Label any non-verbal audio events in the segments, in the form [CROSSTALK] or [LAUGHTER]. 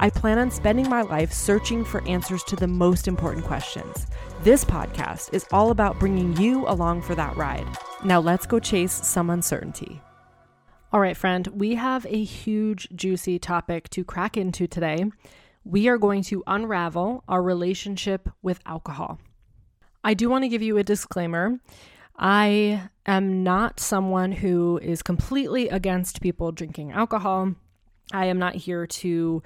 I plan on spending my life searching for answers to the most important questions. This podcast is all about bringing you along for that ride. Now let's go chase some uncertainty. All right, friend, we have a huge, juicy topic to crack into today we are going to unravel our relationship with alcohol. I do want to give you a disclaimer. I am not someone who is completely against people drinking alcohol. I am not here to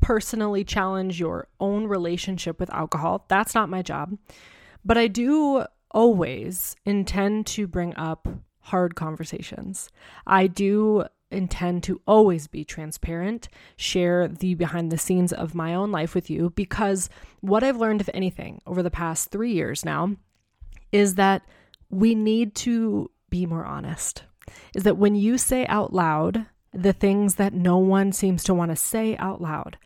personally challenge your own relationship with alcohol. That's not my job. But I do always intend to bring up hard conversations. I do intend to always be transparent, share the behind the scenes of my own life with you because what I've learned, if anything, over the past three years now is that we need to be more honest. Is that when you say out loud the things that no one seems to want to say out loud,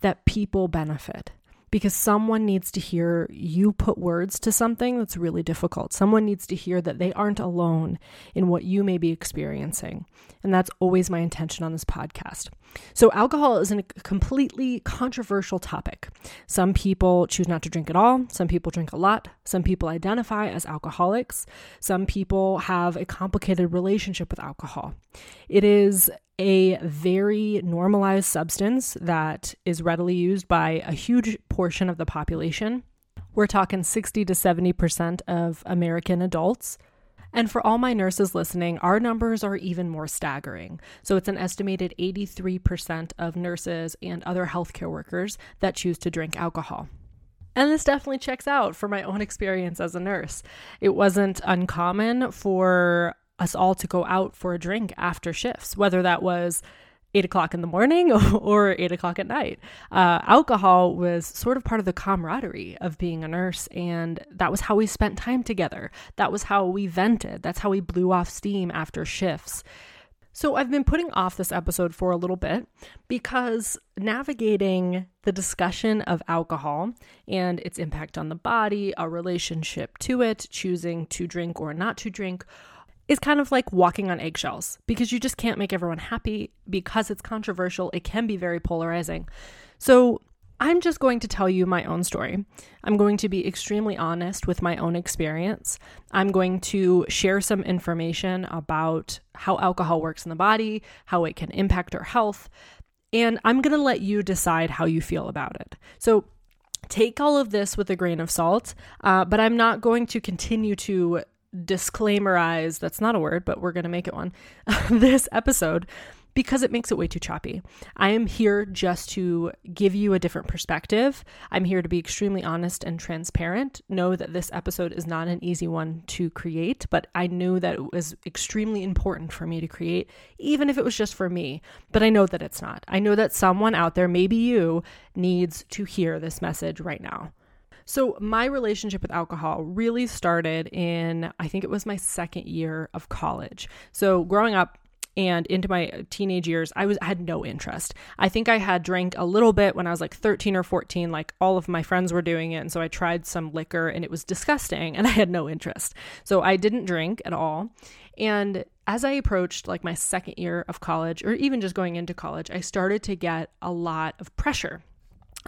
that people benefit because someone needs to hear you put words to something that's really difficult. Someone needs to hear that they aren't alone in what you may be experiencing. And that's always my intention on this podcast. So, alcohol is a completely controversial topic. Some people choose not to drink at all, some people drink a lot, some people identify as alcoholics, some people have a complicated relationship with alcohol. It is a very normalized substance that is readily used by a huge portion of the population. We're talking 60 to 70% of American adults. And for all my nurses listening, our numbers are even more staggering. So it's an estimated 83% of nurses and other healthcare workers that choose to drink alcohol. And this definitely checks out for my own [LAUGHS] experience as a nurse. It wasn't uncommon for us all to go out for a drink after shifts, whether that was eight o'clock in the morning [LAUGHS] or eight o'clock at night. Uh, alcohol was sort of part of the camaraderie of being a nurse, and that was how we spent time together. That was how we vented. That's how we blew off steam after shifts. So, I've been putting off this episode for a little bit because navigating the discussion of alcohol and its impact on the body, our relationship to it, choosing to drink or not to drink, is kind of like walking on eggshells because you just can't make everyone happy because it's controversial. It can be very polarizing. So, I'm just going to tell you my own story. I'm going to be extremely honest with my own experience. I'm going to share some information about how alcohol works in the body, how it can impact our health, and I'm going to let you decide how you feel about it. So, take all of this with a grain of salt, uh, but I'm not going to continue to disclaimerize that's not a word, but we're going to make it one [LAUGHS] this episode because it makes it way too choppy. I am here just to give you a different perspective. I'm here to be extremely honest and transparent. Know that this episode is not an easy one to create, but I knew that it was extremely important for me to create, even if it was just for me. But I know that it's not. I know that someone out there, maybe you, needs to hear this message right now. So, my relationship with alcohol really started in, I think it was my second year of college. So, growing up, and into my teenage years i was I had no interest. I think i had drank a little bit when i was like 13 or 14 like all of my friends were doing it. And so i tried some liquor and it was disgusting and [LAUGHS] i had no interest. So i didn't drink at all. And as i approached like my second year of college or even just going into college i started to get a lot of pressure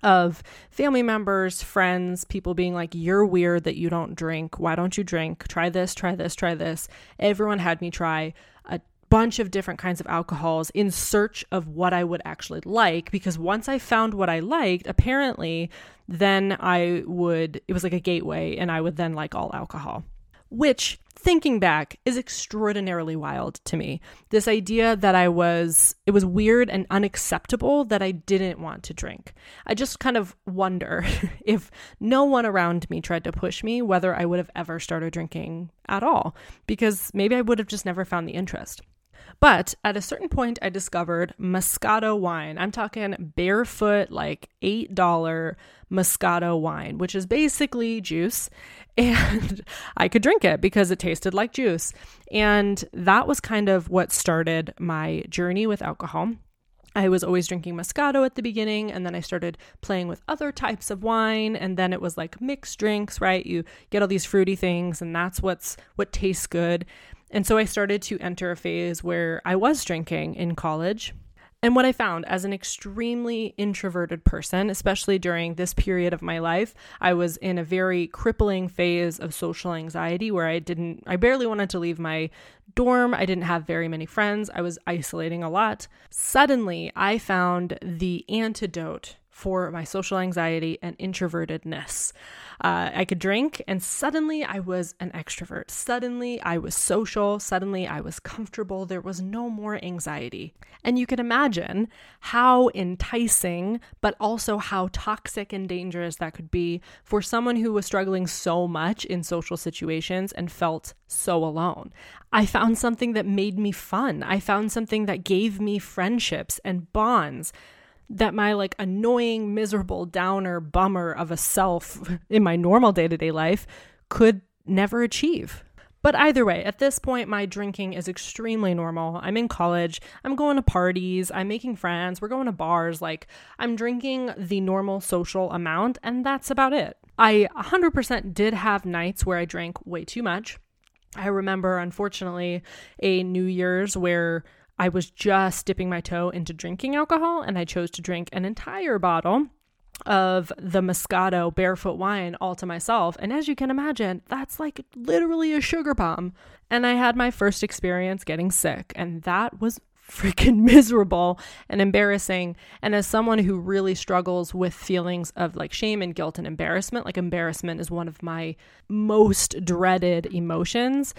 of family members, friends, people being like, You're weird that you don't drink. Why don't you drink? Try this, try this, try this. Everyone had me try a bunch of different kinds of alcohols in search of what I would actually like. Because once I found what I liked, apparently, then I would, it was like a gateway, and I would then like all alcohol. Which thinking back is extraordinarily wild to me. This idea that I was, it was weird and unacceptable that I didn't want to drink. I just kind of wonder [LAUGHS] if no one around me tried to push me, whether I would have ever started drinking at all, because maybe I would have just never found the interest. But at a certain point, I discovered Moscato wine. I'm talking barefoot, like $8 Moscato wine, which is basically juice. [LAUGHS] And I could drink it because it tasted like juice. And that was kind of what started my journey with alcohol. I was always drinking Moscato at the beginning, and then I started playing with other types of wine, and then it was like mixed drinks, right? You get all these fruity things, and that's what's what tastes good. And so I started to enter a phase where I was drinking in college. And what I found as an extremely introverted person, especially during this period of my life, I was in a very crippling phase of social anxiety where I didn't, I barely wanted to leave my dorm. I didn't have very many friends. I was isolating a lot. Suddenly, I found the antidote for my social anxiety and introvertedness. Uh, I could drink, and suddenly I was an extrovert. Suddenly I was social. Suddenly I was comfortable. There was no more anxiety. And you can imagine how enticing, but also how toxic and dangerous that could be for someone who was struggling so much in social situations and felt so alone. I found something that made me fun. I found something that gave me friendships and bonds that my like annoying, miserable, downer, bummer of a self [LAUGHS] in my normal day to day life could never achieve. But either way, at this point, my drinking is extremely normal. I'm in college. I'm going to parties. I'm making friends. We're going to bars. Like, I'm drinking the normal social amount, and that's about it. I 100% did have nights where I drank way too much. I remember, unfortunately, a New Year's where I was just dipping my toe into drinking alcohol and I chose to drink an entire bottle of the Moscato barefoot wine all to myself. And as you can imagine, that's like literally a sugar bomb. And I had my first experience getting sick, and that was freaking [LAUGHS] miserable and embarrassing. And as someone who really struggles with feelings of like shame and guilt and embarrassment, like embarrassment is one of my most dreaded emotions.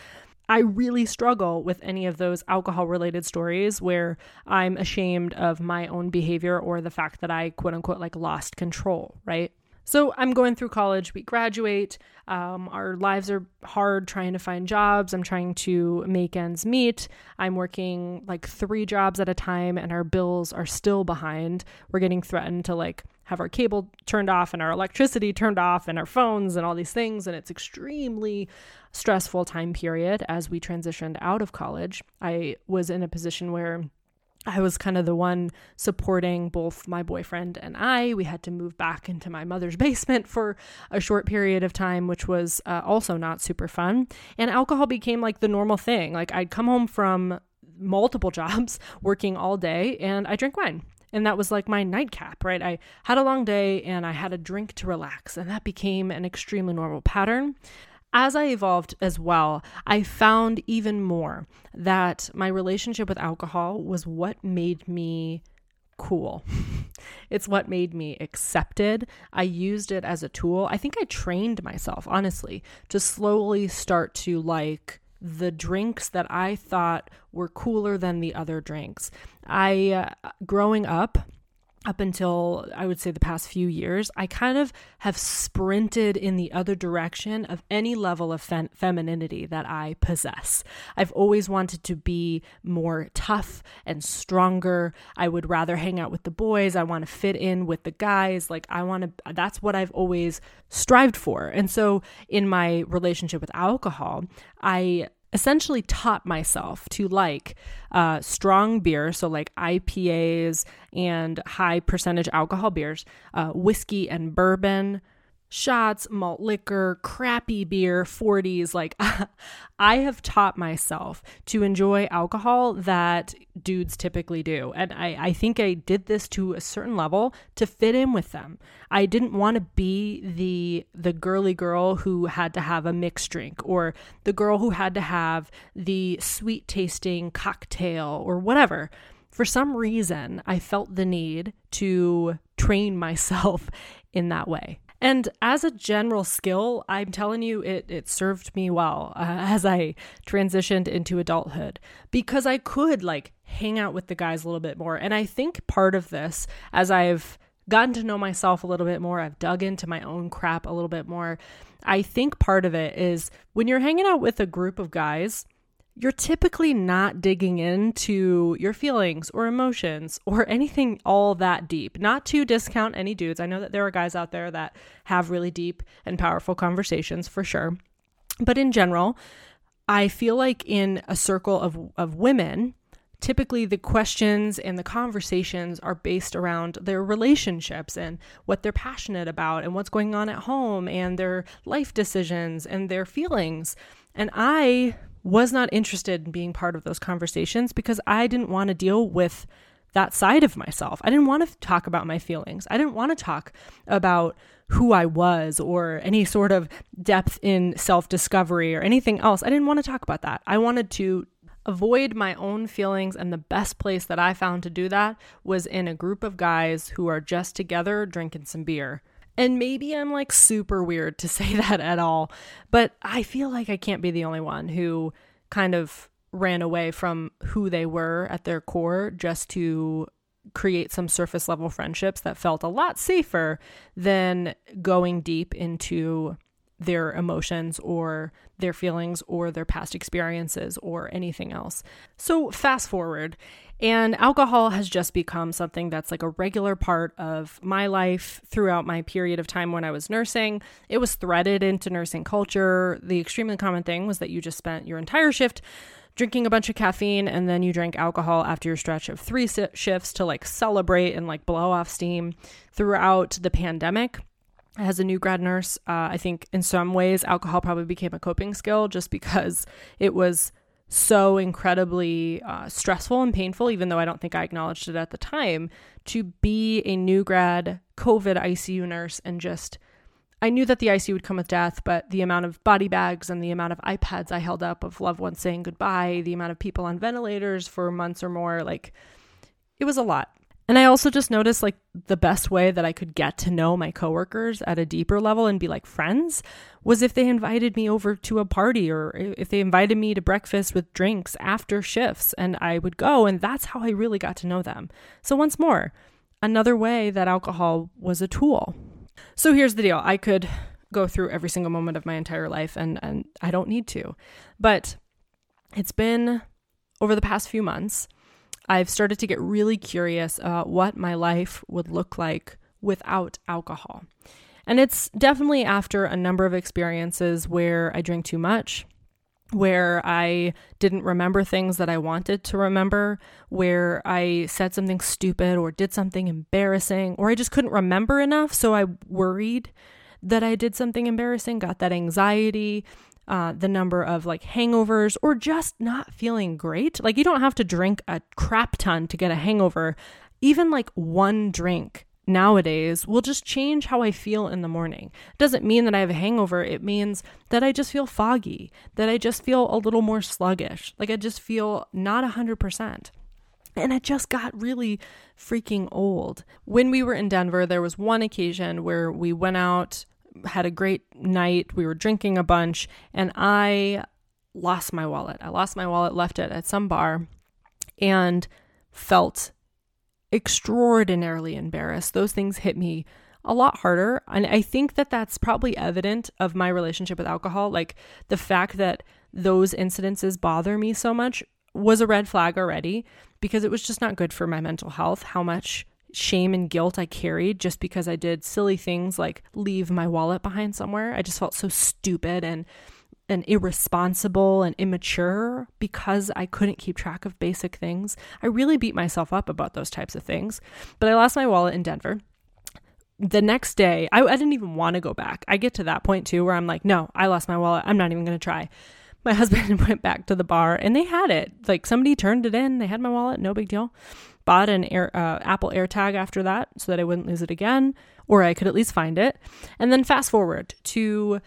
I really struggle with any of those alcohol related stories where I'm ashamed of my own behavior or the fact that I quote unquote like lost control, right? So I'm going through college, we graduate. Um, our lives are hard trying to find jobs. I'm trying to make ends meet. I'm working like three jobs at a time, and our bills are still behind. We're getting threatened to like have our cable turned off and our electricity turned off and our phones and all these things. And it's extremely stressful time period as we transitioned out of college. I was in a position where I was kind of the one supporting both my boyfriend and I. We had to move back into my mother's [LAUGHS] basement for a short period of time, which was uh, also not super fun. And alcohol became like the normal thing. Like I'd come home from multiple [LAUGHS] jobs, working all day, and I drink wine. And that was like my nightcap, right? I had a long day and I had a drink to relax, and that became an extremely normal pattern. As I evolved as well, I found even more that my relationship with alcohol was what made me cool. [LAUGHS] it's what made me accepted. I used it as a tool. I think I trained myself, honestly, to slowly start to like the drinks that I thought were cooler than the other drinks. I, uh, growing up, up until I would say the past few years, I kind of have sprinted in the other direction of any level of fem- femininity that I possess. I've always wanted to be more tough and stronger. I would rather hang out with the boys. I want to fit in with the guys. Like, I want to, that's what I've always strived for. And so, in my relationship with alcohol, I essentially taught myself to like uh, strong beer, so like IPAs and high percentage alcohol beers, uh, whiskey and bourbon, shots, malt liquor, crappy beer, 40s. Like, [LAUGHS] I have taught myself to enjoy alcohol that dudes typically do. And I, I think I did this to a certain level to fit in with them. I didn't want to be the the girly girl who had to have a mixed drink or the girl who had to have the sweet tasting cocktail or whatever. For some reason, I felt the need to train [LAUGHS] myself in that way. And as a general skill, I'm telling you, it, it served me well uh, as I transitioned into adulthood because I could like hang out with the guys a little bit more. And I think part of this, as I've gotten to know myself a little bit more, I've dug into my own crap a little bit more. I think part of it is when you're hanging out with a group of guys, you're typically not digging into your feelings or emotions or anything all that deep. Not to discount any dudes. I know that there are guys out there that have really deep and powerful conversations for sure. But in general, I feel like in a circle of, of women, typically the questions and the conversations are based around their relationships and what they're passionate about and what's going on at home and their life decisions and their feelings. And I was not interested in being part of those conversations because I didn't want to deal with that side of myself. I didn't want to talk about my feelings. I didn't want to talk about who I was or any sort of depth in self discovery or anything else. I didn't want to talk about that. I wanted to avoid my own feelings, and the best place that I found to do that was in a group of guys who are just together drinking some beer. And maybe I'm like super weird to [LAUGHS] say that at all, but I feel like I can't be the only one who kind of ran away from who they were at their core just to create some surface level friendships that felt a lot safer than going deep into their emotions or their feelings or their past experiences or anything else. So, fast forward, and alcohol has just become something that's like a regular part of my life throughout my period of time when I was nursing. It was threaded into nursing culture. The extremely common thing was that you just spent your entire shift drinking a bunch of caffeine and then you drank alcohol after your stretch of three shifts to like celebrate and like blow off steam throughout the pandemic as a new grad nurse, uh, I think in some ways alcohol probably became a coping skill just because [LAUGHS] it was so incredibly uh, stressful and painful, even though I don't think I acknowledged it at the time, to be a new grad COVID ICU nurse and just. I knew that the ICU would come with death, but the amount of body bags and the amount of iPads I held up of loved ones saying goodbye, the amount of people on ventilators for months or more, like it was a lot. And I also just noticed like the best way that I could get to know my coworkers at a deeper level and be like friends was if they invited me over to a party or if they invited me to breakfast with drinks after shifts and I would go and that's how I really got to know them. So once more, another way that alcohol was a tool. So here's the deal. I could go through every single moment of my entire life and and I don't need to. But it's been over the past few months I've started to get really curious about what my life would look like without alcohol. And it's definitely after a number of experiences where I drank too much, where I didn't remember things that I wanted to remember, where I said something stupid or did something embarrassing, or I just couldn't remember enough. So I worried that I did something embarrassing, got that anxiety, uh, the number of like hangovers or just not feeling great. Like, you don't have to drink a crap ton to get a hangover. Even like one drink nowadays will just change how I feel in the morning. It doesn't mean that I have a hangover. It means that I just feel foggy, that I just feel a little more sluggish, like I just feel not 100%. And it just got really freaking old. When we were in Denver, there was one occasion where we went out had a great night. We were drinking a bunch, and I lost my wallet. I lost my wallet, left it at some bar, and felt extraordinarily embarrassed. Those things hit me a lot harder. And I think that that's probably evident of my relationship with alcohol. Like the fact that those incidences bother me so much was a red flag already because it was just not good for my mental health how much shame and guilt I carried just because I did silly things like leave my wallet behind somewhere. I just felt so stupid and and irresponsible and immature because I couldn't keep track of basic things. I really beat myself up about those types of things. But I lost my wallet in Denver. The next day, I, I didn't even want to go back. I get to that point too where I'm like, no, I lost my wallet. I'm not even going to try. My [LAUGHS] husband [LAUGHS] went back to the bar and they had it. Like somebody turned it in. They had my wallet. No big deal bought an Air, uh, Apple AirTag after that so that I wouldn't lose it again, or I could at least find it. And then fast forward to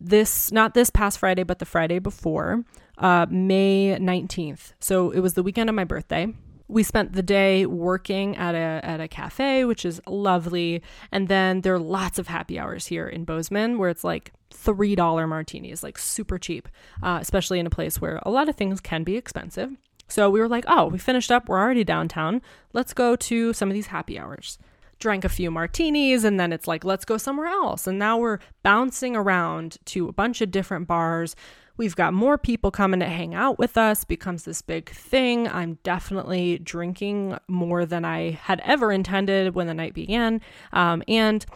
this, not this past Friday, but the Friday before, uh, May 19th. So it was the weekend of my birthday. we spent the day working at a at a cafe, which is lovely, and then there are lots of happy hours here in Bozeman where it's like three dollar martinis, like super cheap, uh, especially in a place where a lot of things can be expensive. So we were like, oh, we finished up, we're already downtown. Let's go to some of these happy hours. Drank a few martinis, and then it's like, let's go somewhere else. And now we're bouncing around to a bunch of different bars. We've got more people coming to hang out with us, becomes this big thing. I'm definitely drinking more than I had ever intended when the night began. Um, and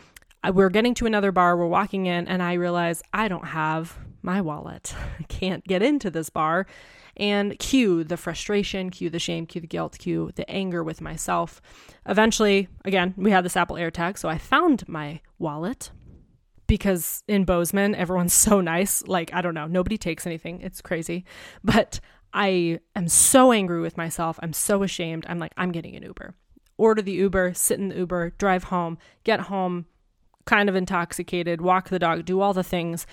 we're getting to another bar, we're walking in, and I realize I don't have my wallet. [LAUGHS] I can't get into this bar. And cue the frustration, cue the shame, cue the guilt, cue the anger with myself. Eventually, again, we had this Apple AirTag, so I found my wallet because in Bozeman, everyone's [LAUGHS] so nice. Like, I don't know, nobody takes anything. It's crazy. But I am so angry with myself. I'm so ashamed. I'm like, I'm getting an Uber. Order the Uber, sit in the Uber, drive home, get home, kind of intoxicated, walk the dog, do all the things,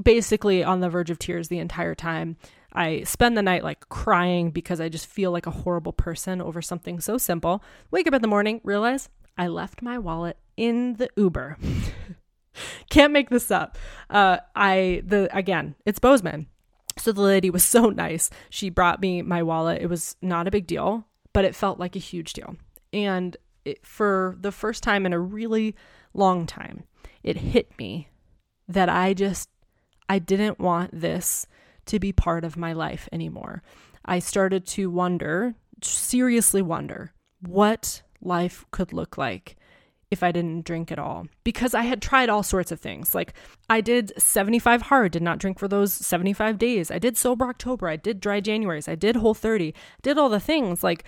basically on the verge of tears the entire time. I spend the night like crying because I just feel like a horrible person over something so simple. Wake up in the morning, realize I left my wallet in the Uber. [LAUGHS] Can't make this up. Uh, I the again, it's Bozeman. So the lady was so nice. She brought me my wallet. It was not a big deal, but it felt like a huge deal. And it, for the first time in a really long time, it hit me that I just I didn't want this to be part of my life anymore. I started to wonder, seriously wonder, what life could look like if I didn't drink at all because I had tried all sorts of things. Like I did 75 hard, did not drink for those 75 days. I did sober October, I did dry Januaries, I did whole 30, did all the things like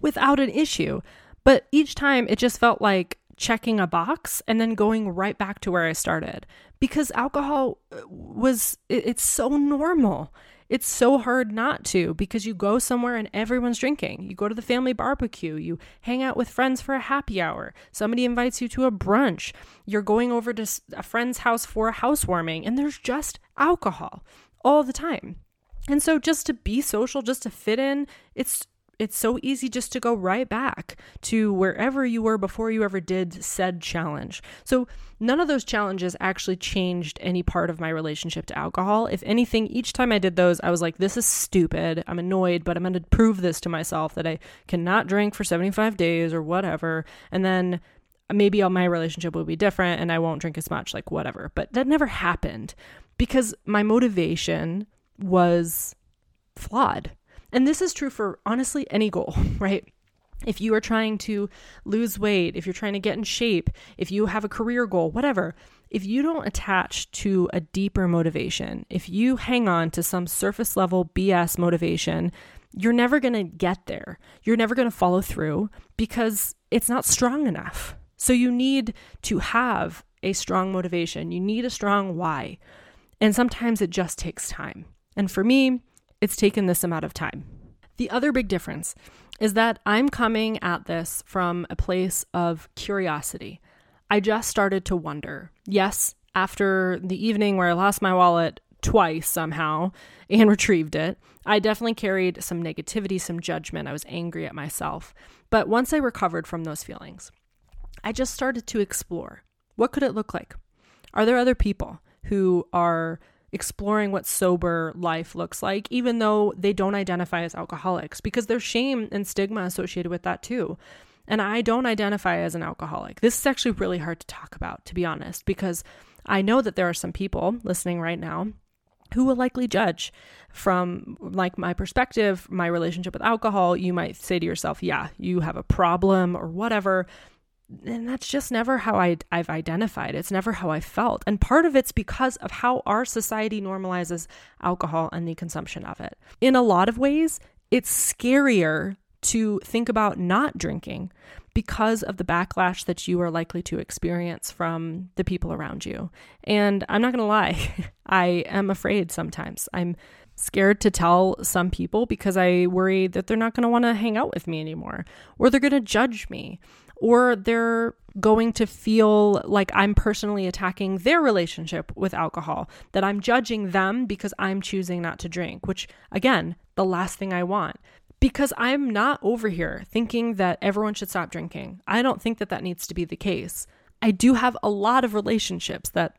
without an issue. But each time it just felt like checking a box and then going right back to where I started because alcohol uh, was it's so normal it's so hard not to because you go somewhere and everyone's drinking. You go to the family barbecue, you hang out with friends for a happy hour, somebody invites you to a brunch, you're going over to a friend's house for a housewarming, and there's just alcohol all the time. And so just to be social, just to fit in, it's it's so easy just to go right back to wherever you were before you ever did said challenge. So, none of those challenges actually changed any part of my relationship to alcohol. If anything, each time I did those, I was like, this is stupid. I'm annoyed, but I'm going to prove this to myself that I cannot drink for 75 days or whatever. And then maybe my relationship will be different and I won't drink as much, like whatever. But that never happened because my motivation was flawed and this is true for honestly any goal, [LAUGHS] right? If you are trying to lose weight, if you're trying to get in shape, if you have a career goal, whatever, if you don't attach to a deeper motivation, if you hang on to some surface level BS motivation, you're never going to get there. You're never going to follow through because it's not strong enough. So you need to have a strong motivation. You need a strong why. And sometimes it just takes time. And for me, it's taken this amount of time. The other big difference is that I'm coming at this from a place of curiosity. I just started to wonder. Yes, after the evening where I lost my wallet twice somehow [LAUGHS] and retrieved it, I definitely carried some negativity, some judgment. I was angry at myself. But once I recovered from those feelings, I just started to explore what could it look like? Are there other people who are exploring what sober life looks like, even though they don't identify as alcoholics, because there's shame and stigma associated with that too. And I don't identify as an alcoholic. This is actually really hard to talk about, to be honest, because I know that there are some people listening right now who will likely judge from like my perspective, my relationship with alcohol. You might say to yourself, yeah, you have a problem or whatever and that's just never how I, I've identified. It's never how I felt. And part of it's because of how our society normalizes alcohol and the consumption of it. In a lot of ways, it's scarier to think about not drinking because of the backlash that you are likely to experience from the people around you. And I'm not going to lie, [LAUGHS] I am afraid sometimes. I'm scared to tell some people because I worry that they're not going to want to hang out with me anymore or they're going to judge me or they're going to feel like I'm personally attacking their relationship with alcohol, that I'm judging them because I'm choosing not to drink, which, again, the last thing I want. because I'm not over here thinking that everyone should stop drinking. I don't think that that needs to be the case. I do have a lot of relationships that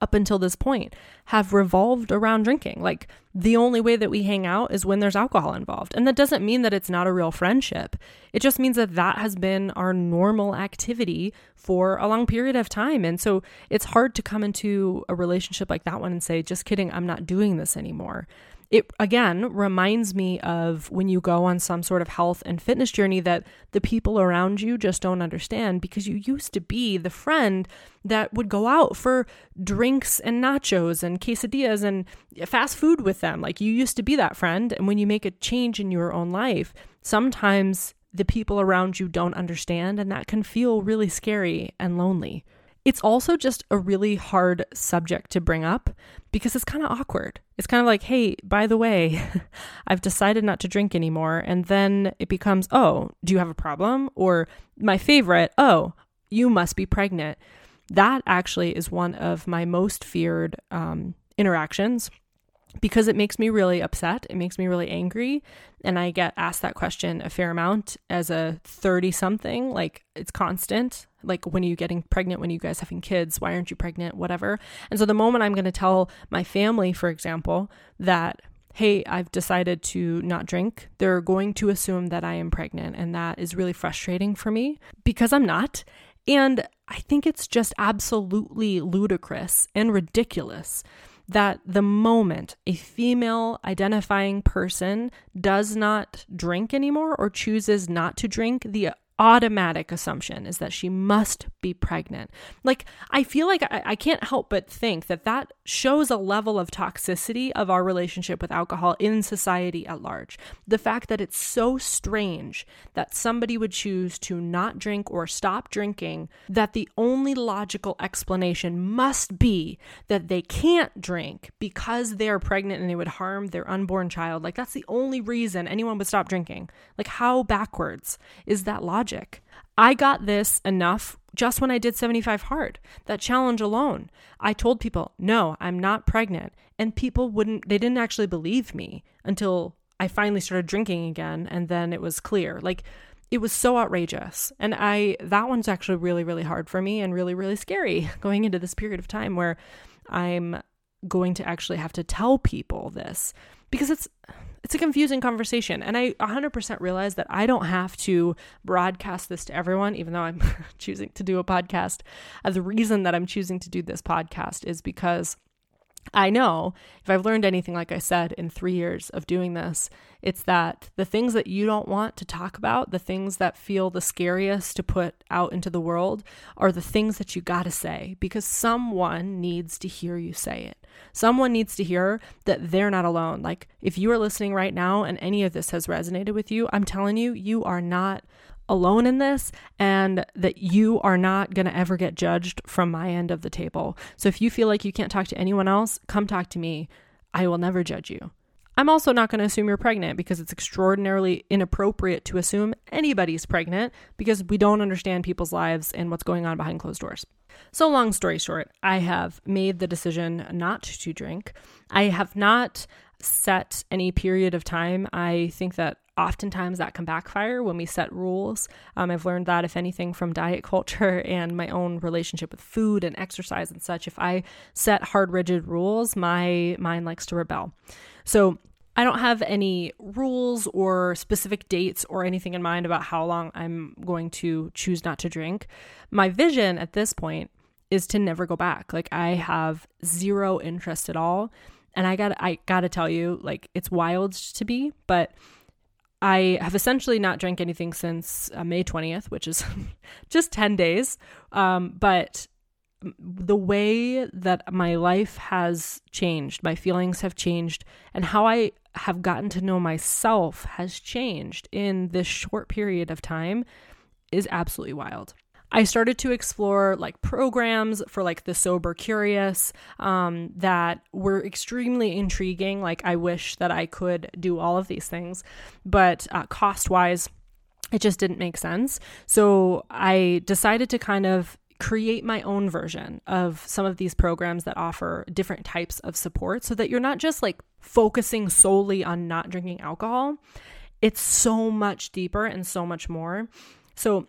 up until this point have revolved around drinking. Like the only way that we hang out is when there's alcohol involved. And that doesn't mean that it's not a real friendship. It just means that that has been our normal activity for a long period of time. And so it's hard to come into a relationship like that one and say, just kidding, I'm not doing this anymore it again reminds me of when you go on some sort of health and fitness journey that the people around you just don't understand because you used to be the friend that would go out for drinks and nachos and quesadillas and fast food with them. Like you used to be that friend. And when you make a change in your own life, sometimes the people around you don't understand, and that can feel really scary and lonely. It's also just a really hard subject to bring up because it's kind of awkward. It's kind of like, hey, by the way, [LAUGHS] I've decided not to drink anymore. And then it becomes, oh, do you have a problem? Or my favorite, oh, you must be pregnant. That actually is one of my most feared um, interactions because it makes me really upset. It makes me really angry. And I get asked that question a fair amount as a 30 something. Like it's constant. Like, when are you getting pregnant? When are you guys having kids? Why aren't you pregnant? Whatever. And so the moment I'm going to tell my family, for example, that hey, I've decided to not drink, they're going to assume that I am pregnant. And that is really frustrating for me because I'm not. And I think it's just absolutely ludicrous and ridiculous that the moment a female identifying person does not drink anymore or chooses not to drink, the automatic assumption is that she must be pregnant. Like, I feel like I, I, can't help but think that that shows a level of toxicity of our relationship with alcohol in society at large. The fact that it's so strange that somebody would choose to not drink or stop drinking, that the only logical explanation must be that they can't drink because they're pregnant and it would harm their unborn child. Like, that's the only reason anyone would stop drinking. Like, how backwards is that logic? Logic. I got this enough just when I did 75 hard. That challenge alone. I told people, "No, I'm not pregnant." And people wouldn't they didn't actually believe me until I finally started drinking again and then it was clear. Like it was so outrageous. And I that one's actually really really hard for me and really really scary [LAUGHS] going into this period of time where I'm going to actually have to tell people this because it's it's a confusing conversation. And I 100% realize that I don't have to broadcast this to everyone, even though I'm [LAUGHS] choosing to do a podcast. Uh, the reason that I'm choosing to do this podcast is because I know if I've learned anything, like I said, in three years of doing this, it's that the things that you don't want to talk about, the things that feel the scariest to put out into the world, are the things that you got to say because someone needs to hear you say it. Someone needs to hear that they're not alone. Like if you are listening right now and any of this has resonated with you, I'm telling you, you are not alone in this and that you are not going to ever get judged from my end of the table. So if you feel like you can't talk to anyone else, come talk to me. I will never judge you. I'm also not going to assume you're pregnant because it's extraordinarily inappropriate to assume anybody's pregnant because we don't understand people's lives and what's going on behind closed doors. So, long story short, I have made the decision not to drink. I have not set any period of time. I think that oftentimes that can backfire when we set rules. Um, I've learned that, if anything, from diet culture [LAUGHS] and my own relationship with food and exercise and such. If I set hard, rigid rules, my mind likes to rebel. So I don't have any rules or specific dates or anything in mind about how long I'm going to choose not to drink. My vision at this point is to never go back. Like I have zero interest at all. And I got I got to tell you like it's wild to be, but I have essentially not drank anything since uh, May 20th, which is [LAUGHS] just 10 days. Um, but the way that my life has changed, my feelings have changed, and how I have gotten to know myself has changed in this short period of time is absolutely wild. I started to explore like programs for like the sober curious um, that were extremely intriguing. Like, I wish that I could do all of these things, but uh, cost wise, it just didn't make sense. So I decided to kind of create my own version of some of these programs that offer different types of support so that you're not just like focusing solely on not drinking alcohol it's so much deeper and so much more. So,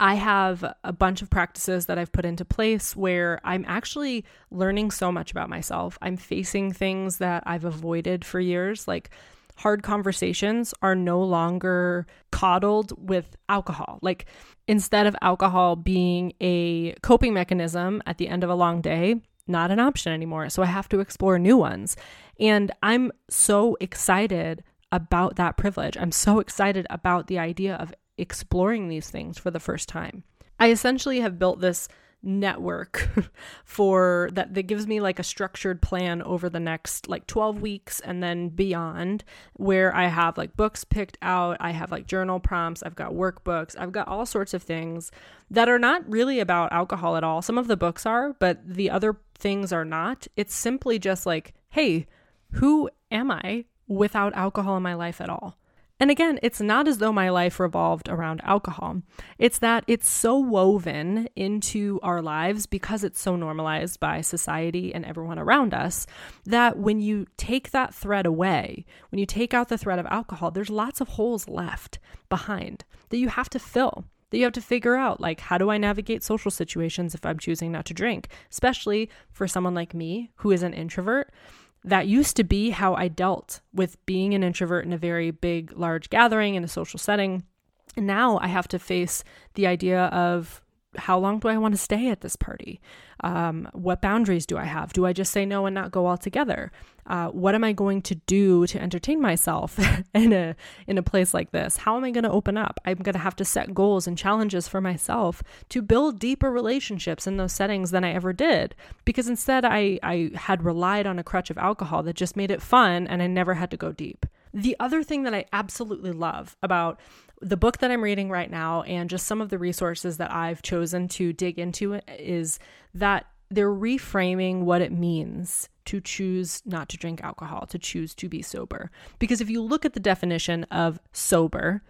I have a bunch of practices that I've put into place where I'm actually learning so much about myself. I'm facing things that I've avoided for years, like hard conversations are no longer coddled with alcohol. Like instead of alcohol being a coping mechanism at the end of a long day, not an option anymore. So I have to explore new ones. And I'm so excited about that privilege. I'm so excited about the idea of exploring these things for the first time. I essentially have built this network [LAUGHS] for that that gives me like a structured plan over the next like 12 weeks and then beyond where I have like books picked out, I have like journal prompts, I've got workbooks, I've got all sorts of things that are not really about alcohol at all. Some of the books are, but the other things are not. It's simply just like, hey, who am I without alcohol in my life at all? And again, it's not as though my life revolved around alcohol. It's that it's so woven into our lives because it's so normalized by society and everyone around us that when you take that thread away, when you take out the thread of alcohol, there's lots of holes left behind that you have to fill that you have to figure out like how do I navigate social situations if I'm choosing not to drink, especially for someone like me who is an introvert that used to be how I dealt with being an introvert in a very big, large gathering in a social setting. And now I have to face the idea of how long do I want to stay at this party? Um, what boundaries do I have? Do I just say no and not go altogether? Uh, what am I going to do to entertain myself [LAUGHS] in a in a place like this? How am I going to open up? I'm going to have to set goals and challenges for myself to build deeper relationships in those settings than I ever did. Because instead, I I had relied on a crutch of alcohol that just made it fun, and I never had to go deep. The other thing that I absolutely love about the book that I'm reading right now and just some of the resources that I've chosen to dig into is that they're reframing what it means to choose not to drink alcohol, to choose to be sober. Because if you look at the definition of sober,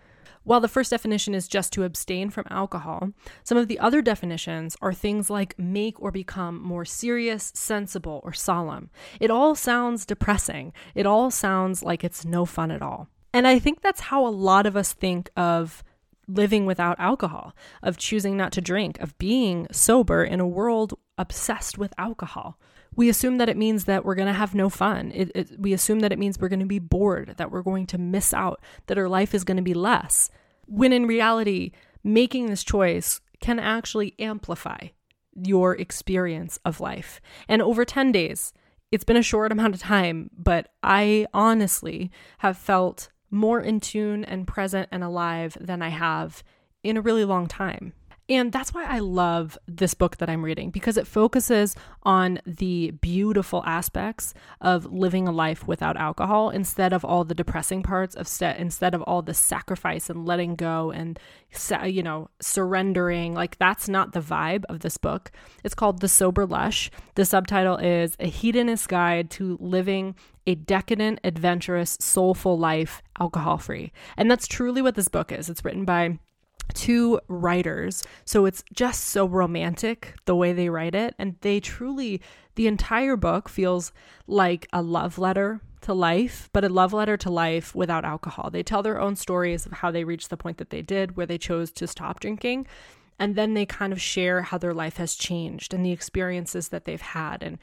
while the first definition is just to abstain from alcohol, some of the other definitions are things like make or become more serious, sensible, or solemn. It all sounds depressing. It all sounds like it's no fun at all. And I think that's how a lot of us think of living without alcohol, of choosing not to drink, of being sober in a world obsessed with alcohol. We assume that it means that we're going to have no fun. It, it, we assume that it means we're going to be bored, that we're going to miss out, that our life is going to be less. When in reality, making this choice can actually amplify your experience of life. And over 10 days, it's been a short amount of time, but I honestly have felt more in tune and present and alive than I have in a really long time. And that's why I love this book that I'm reading because it focuses on the beautiful aspects of living a life without alcohol instead of all the depressing parts of st- instead of all the sacrifice and letting go and you know surrendering like that's not the vibe of this book. It's called The Sober Lush. The subtitle is A Hedonist Guide to Living a decadent, adventurous, soulful life alcohol free. And that's truly what this book is. It's written by two writers. So it's just so romantic the way they write it. And they truly, the entire book feels like a love letter to life, but a love letter to life without alcohol. They tell their own stories of how they reached the point that they did, where they chose to stop drinking. And then they kind of share how their life has changed and the experiences that they've had. And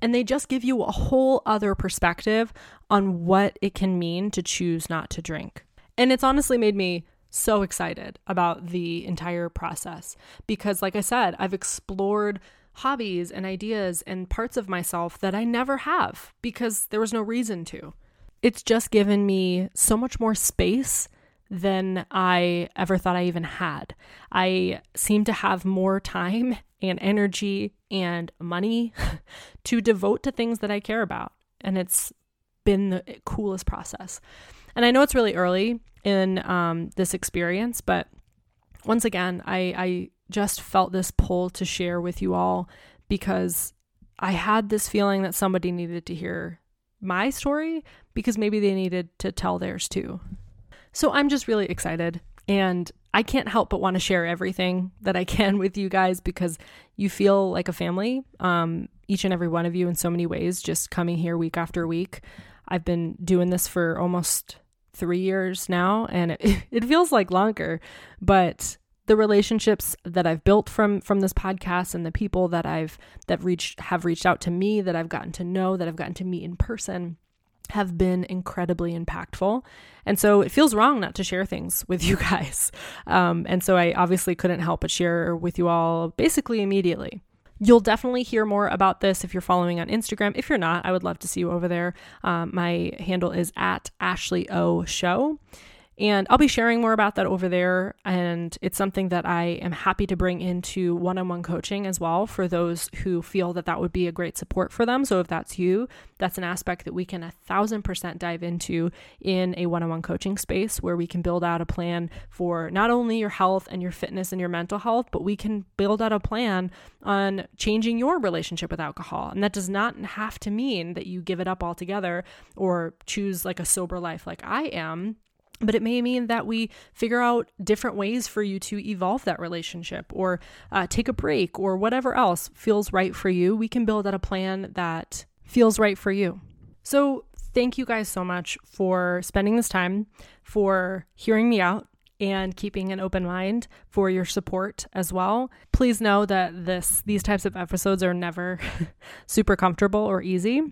and they just give you a whole other perspective on what it can mean to choose not to drink. And it's honestly made me so excited about the entire process because, like I said, I've explored hobbies and ideas and parts of myself that I never have because there was no reason to. It's just given me so much more space than I ever thought I even had. I seem to have more time [LAUGHS] and energy and money [LAUGHS] to devote to things that I care about. And it's been the coolest process. And I know it's really early in um, this experience, but once again, I, I just felt this pull to share with you all because I had this feeling that somebody needed to hear my story because maybe they needed to tell theirs too. So I'm just really excited and I can't help but want to share everything that I can with you guys because you feel like a family, um, each and every one of you in so many ways, just coming here week after week. I've been doing this for almost three years now, and it, [LAUGHS] it feels like longer, but the relationships that I've built from from this podcast and the people that I've that reached have reached out to me that I've gotten to know that I've gotten to meet in person have been incredibly impactful. And so it feels wrong not to share things [LAUGHS] with you guys. Um, and so I obviously couldn't help but share with you all basically immediately. You'll definitely hear more about this if you're following on Instagram. If you're not, I would love to see you over there. Um, my handle is at Ashley O Show. And I'll be sharing more about that over there. And it's something that I am happy to bring into one on one coaching as well for those who feel that that would be a great support for them. So if that's you, that's an aspect that we can a thousand percent dive into in a one on one coaching space where we can build out a plan for not only your health and your fitness and your mental health, but we can build out a plan on changing your relationship with alcohol. And that does not have to mean that you give it up altogether or choose like a sober life like I am but it may mean that we figure out different ways for you to evolve that relationship or uh, take a break or whatever else feels right for you. We can build out a plan that feels right for you. So, thank you guys so much for spending this time, for hearing me out, and keeping an open mind for your support as well. Please know that this these types of episodes are never [LAUGHS] super comfortable or easy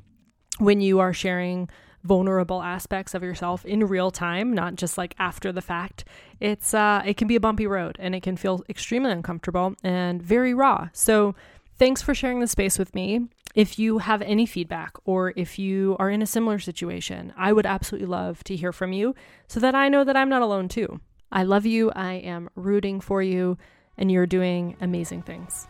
when you are sharing vulnerable aspects of yourself in real time, not just like after the fact. It's uh it can be a bumpy road and it can feel extremely uncomfortable and very raw. So thanks for sharing the space with me. If you have any feedback or if you are in a similar situation, I would absolutely love to hear from you so that I know that I'm not alone too. I love you. I am rooting for you and you're doing amazing things.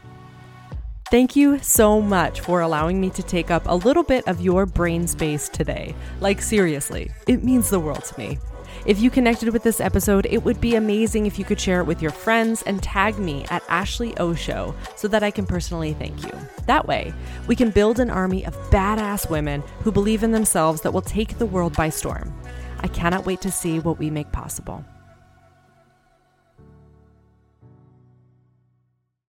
Thank you so much for allowing me to take up a little bit of your brain space today. Like, seriously, it means the world to me. If you connected with this episode, it would be amazing if you could share it with your friends and tag me at Ashley O Show so that I can personally thank you. That way, we can build an army of badass women who believe in themselves that will take the world by storm. I cannot wait to see what we make possible.